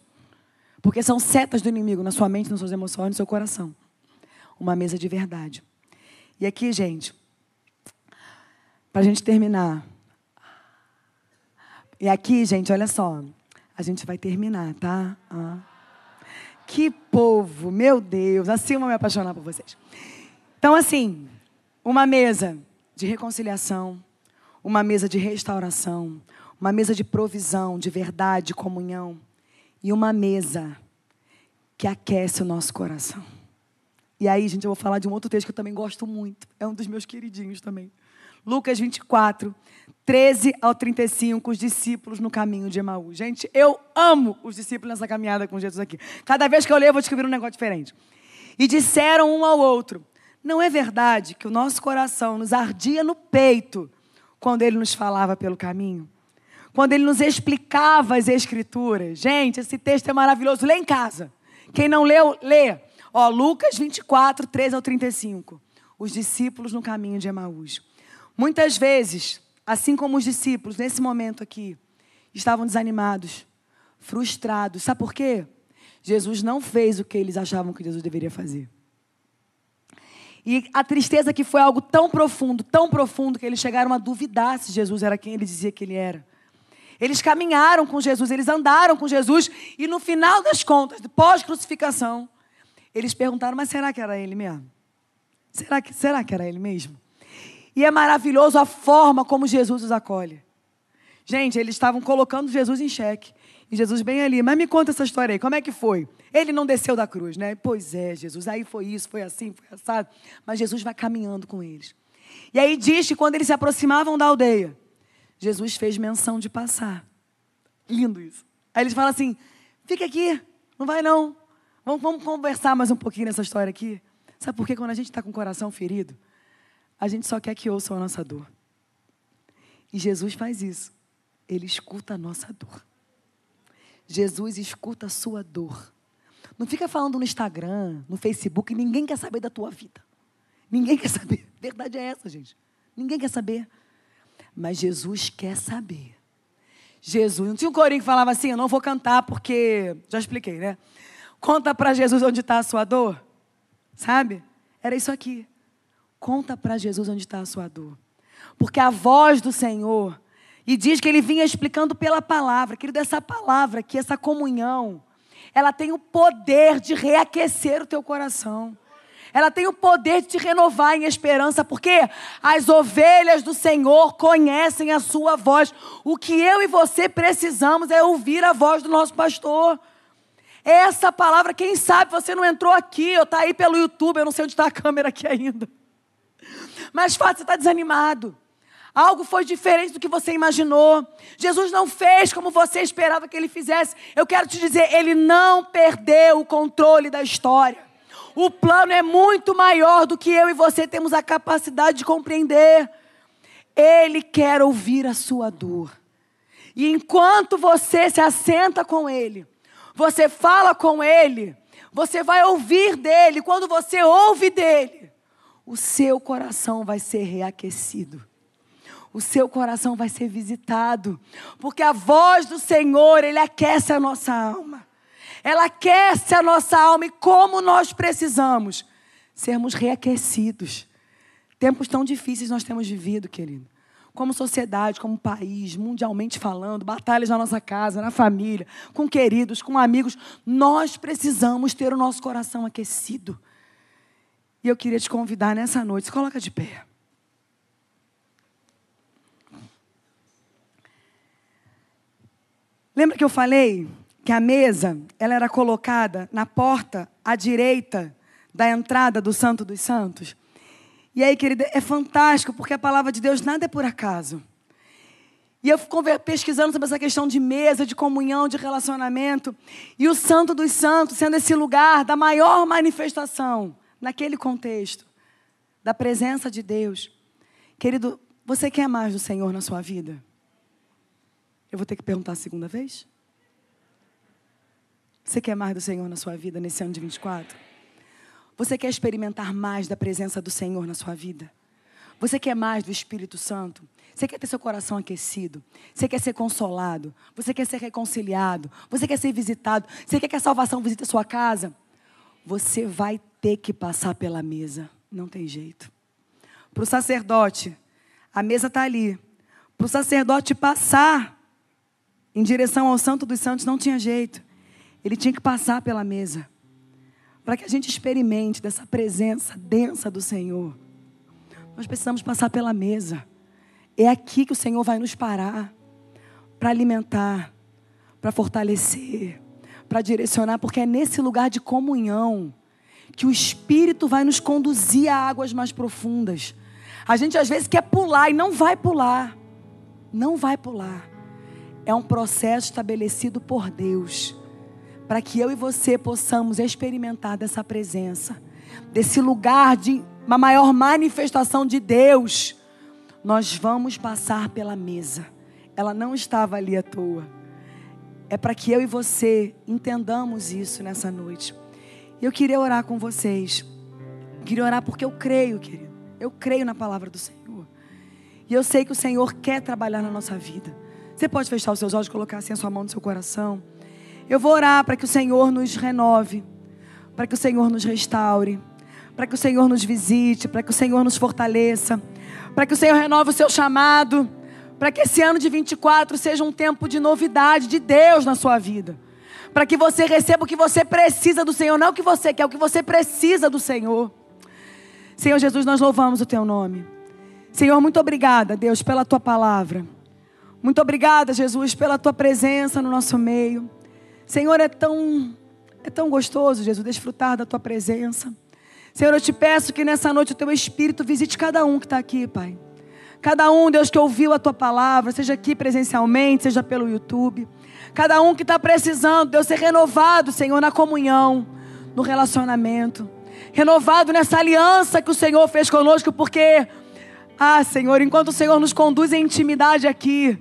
Porque são setas do inimigo na sua mente, nas suas emoções, no seu coração. Uma mesa de verdade. E aqui, gente, para a gente terminar. E aqui, gente, olha só. A gente vai terminar, tá? Ah. Que povo, meu Deus. Assim eu vou me apaixonar por vocês. Então, assim, uma mesa de reconciliação, uma mesa de restauração, uma mesa de provisão, de verdade, de comunhão e uma mesa que aquece o nosso coração. E aí, gente, eu vou falar de um outro texto que eu também gosto muito. É um dos meus queridinhos também. Lucas 24, 13 ao 35, os discípulos no caminho de Emaú. Gente, eu amo os discípulos nessa caminhada com Jesus aqui. Cada vez que eu leio, eu vou descobrir um negócio diferente. E disseram um ao outro: Não é verdade que o nosso coração nos ardia no peito quando ele nos falava pelo caminho? Quando ele nos explicava as Escrituras? Gente, esse texto é maravilhoso. Lê em casa. Quem não leu, lê. Ó, Lucas 24, 13 ao 35. Os discípulos no caminho de Emaús. Muitas vezes, assim como os discípulos, nesse momento aqui, estavam desanimados, frustrados. Sabe por quê? Jesus não fez o que eles achavam que Jesus deveria fazer. E a tristeza que foi algo tão profundo, tão profundo, que eles chegaram a duvidar se Jesus era quem ele dizia que ele era. Eles caminharam com Jesus, eles andaram com Jesus, e no final das contas, pós-crucificação, eles perguntaram: mas será que era ele mesmo? Será que, será que era ele mesmo? E é maravilhoso a forma como Jesus os acolhe. Gente, eles estavam colocando Jesus em xeque. E Jesus bem ali, mas me conta essa história aí, como é que foi? Ele não desceu da cruz, né? Pois é, Jesus, aí foi isso, foi assim, foi assado. Mas Jesus vai caminhando com eles. E aí diz que quando eles se aproximavam da aldeia, Jesus fez menção de passar. Lindo isso. Aí eles falam assim: fica aqui, não vai não. Vamos, vamos conversar mais um pouquinho nessa história aqui. Sabe por quê? Quando a gente está com o coração ferido, a gente só quer que ouçam a nossa dor. E Jesus faz isso. Ele escuta a nossa dor. Jesus escuta a sua dor. Não fica falando no Instagram, no Facebook, ninguém quer saber da tua vida. Ninguém quer saber. Verdade é essa, gente. Ninguém quer saber. Mas Jesus quer saber. Jesus, não tinha um corinho que falava assim, eu não vou cantar porque, já expliquei, né? Conta para Jesus onde está a sua dor. Sabe? Era isso aqui. Conta para Jesus onde está a sua dor. Porque a voz do Senhor, e diz que ele vinha explicando pela palavra, querido, essa palavra aqui, essa comunhão, ela tem o poder de reaquecer o teu coração. Ela tem o poder de te renovar em esperança, porque as ovelhas do Senhor conhecem a sua voz. O que eu e você precisamos é ouvir a voz do nosso pastor. Essa palavra, quem sabe você não entrou aqui, ou está aí pelo YouTube, eu não sei onde está a câmera aqui ainda. Mas fato, você está desanimado. Algo foi diferente do que você imaginou. Jesus não fez como você esperava que ele fizesse. Eu quero te dizer, ele não perdeu o controle da história. O plano é muito maior do que eu e você temos a capacidade de compreender. Ele quer ouvir a sua dor. E enquanto você se assenta com ele, você fala com Ele, você vai ouvir dele. Quando você ouve dele, o seu coração vai ser reaquecido. O seu coração vai ser visitado, porque a voz do Senhor, ele aquece a nossa alma. Ela aquece a nossa alma e como nós precisamos sermos reaquecidos. Tempos tão difíceis nós temos vivido, querido como sociedade, como país, mundialmente falando, batalhas na nossa casa, na família, com queridos, com amigos, nós precisamos ter o nosso coração aquecido. E eu queria te convidar nessa noite, se coloca de pé. Lembra que eu falei que a mesa, ela era colocada na porta à direita da entrada do Santo dos Santos? E aí, querida, é fantástico, porque a palavra de Deus nada é por acaso. E eu fui pesquisando sobre essa questão de mesa, de comunhão, de relacionamento. E o Santo dos Santos sendo esse lugar da maior manifestação, naquele contexto, da presença de Deus. Querido, você quer mais do Senhor na sua vida? Eu vou ter que perguntar a segunda vez? Você quer mais do Senhor na sua vida nesse ano de 24? Você quer experimentar mais da presença do Senhor na sua vida? Você quer mais do Espírito Santo? Você quer ter seu coração aquecido? Você quer ser consolado? Você quer ser reconciliado? Você quer ser visitado? Você quer que a salvação visite a sua casa? Você vai ter que passar pela mesa. Não tem jeito. Para o sacerdote, a mesa está ali. Para o sacerdote passar em direção ao Santo dos Santos, não tinha jeito. Ele tinha que passar pela mesa. Para que a gente experimente dessa presença densa do Senhor. Nós precisamos passar pela mesa. É aqui que o Senhor vai nos parar para alimentar, para fortalecer, para direcionar, porque é nesse lugar de comunhão que o Espírito vai nos conduzir a águas mais profundas. A gente às vezes quer pular e não vai pular. Não vai pular. É um processo estabelecido por Deus para que eu e você possamos experimentar dessa presença, desse lugar de uma maior manifestação de Deus nós vamos passar pela mesa. Ela não estava ali à toa. É para que eu e você entendamos isso nessa noite. Eu queria orar com vocês. Queria orar porque eu creio, querido. Eu creio na palavra do Senhor. E eu sei que o Senhor quer trabalhar na nossa vida. Você pode fechar os seus olhos colocar assim a sua mão no seu coração. Eu vou orar para que o Senhor nos renove, para que o Senhor nos restaure, para que o Senhor nos visite, para que o Senhor nos fortaleça para que o Senhor renove o seu chamado, para que esse ano de 24 seja um tempo de novidade de Deus na sua vida. Para que você receba o que você precisa do Senhor, não o que você quer, o que você precisa do Senhor. Senhor Jesus, nós louvamos o teu nome. Senhor, muito obrigada, Deus, pela tua palavra. Muito obrigada, Jesus, pela tua presença no nosso meio. Senhor, é tão é tão gostoso, Jesus, desfrutar da tua presença. Senhor, eu te peço que nessa noite o teu Espírito visite cada um que está aqui, Pai. Cada um, Deus, que ouviu a tua palavra, seja aqui presencialmente, seja pelo YouTube. Cada um que está precisando, Deus, ser renovado, Senhor, na comunhão, no relacionamento. Renovado nessa aliança que o Senhor fez conosco, porque, ah, Senhor, enquanto o Senhor nos conduz em intimidade aqui,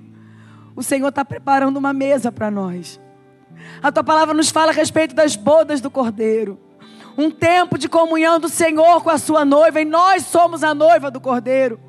o Senhor está preparando uma mesa para nós. A tua palavra nos fala a respeito das bodas do Cordeiro um tempo de comunhão do Senhor com a sua noiva, e nós somos a noiva do Cordeiro.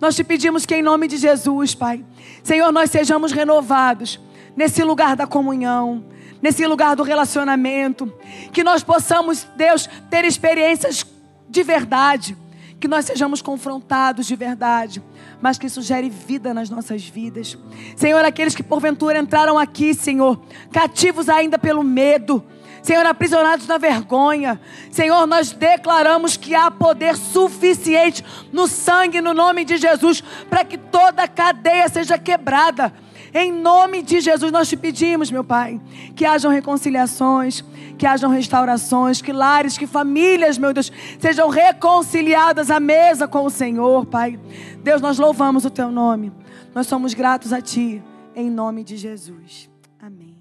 Nós te pedimos que, em nome de Jesus, Pai, Senhor, nós sejamos renovados nesse lugar da comunhão, nesse lugar do relacionamento, que nós possamos, Deus, ter experiências de verdade, que nós sejamos confrontados de verdade, mas que isso gere vida nas nossas vidas. Senhor, aqueles que porventura entraram aqui, Senhor, cativos ainda pelo medo, Senhor, aprisionados na vergonha. Senhor, nós declaramos que há poder suficiente no sangue, no nome de Jesus, para que toda cadeia seja quebrada. Em nome de Jesus, nós te pedimos, meu Pai, que hajam reconciliações, que hajam restaurações, que lares, que famílias, meu Deus, sejam reconciliadas à mesa com o Senhor, Pai. Deus, nós louvamos o Teu nome. Nós somos gratos a Ti, em nome de Jesus. Amém.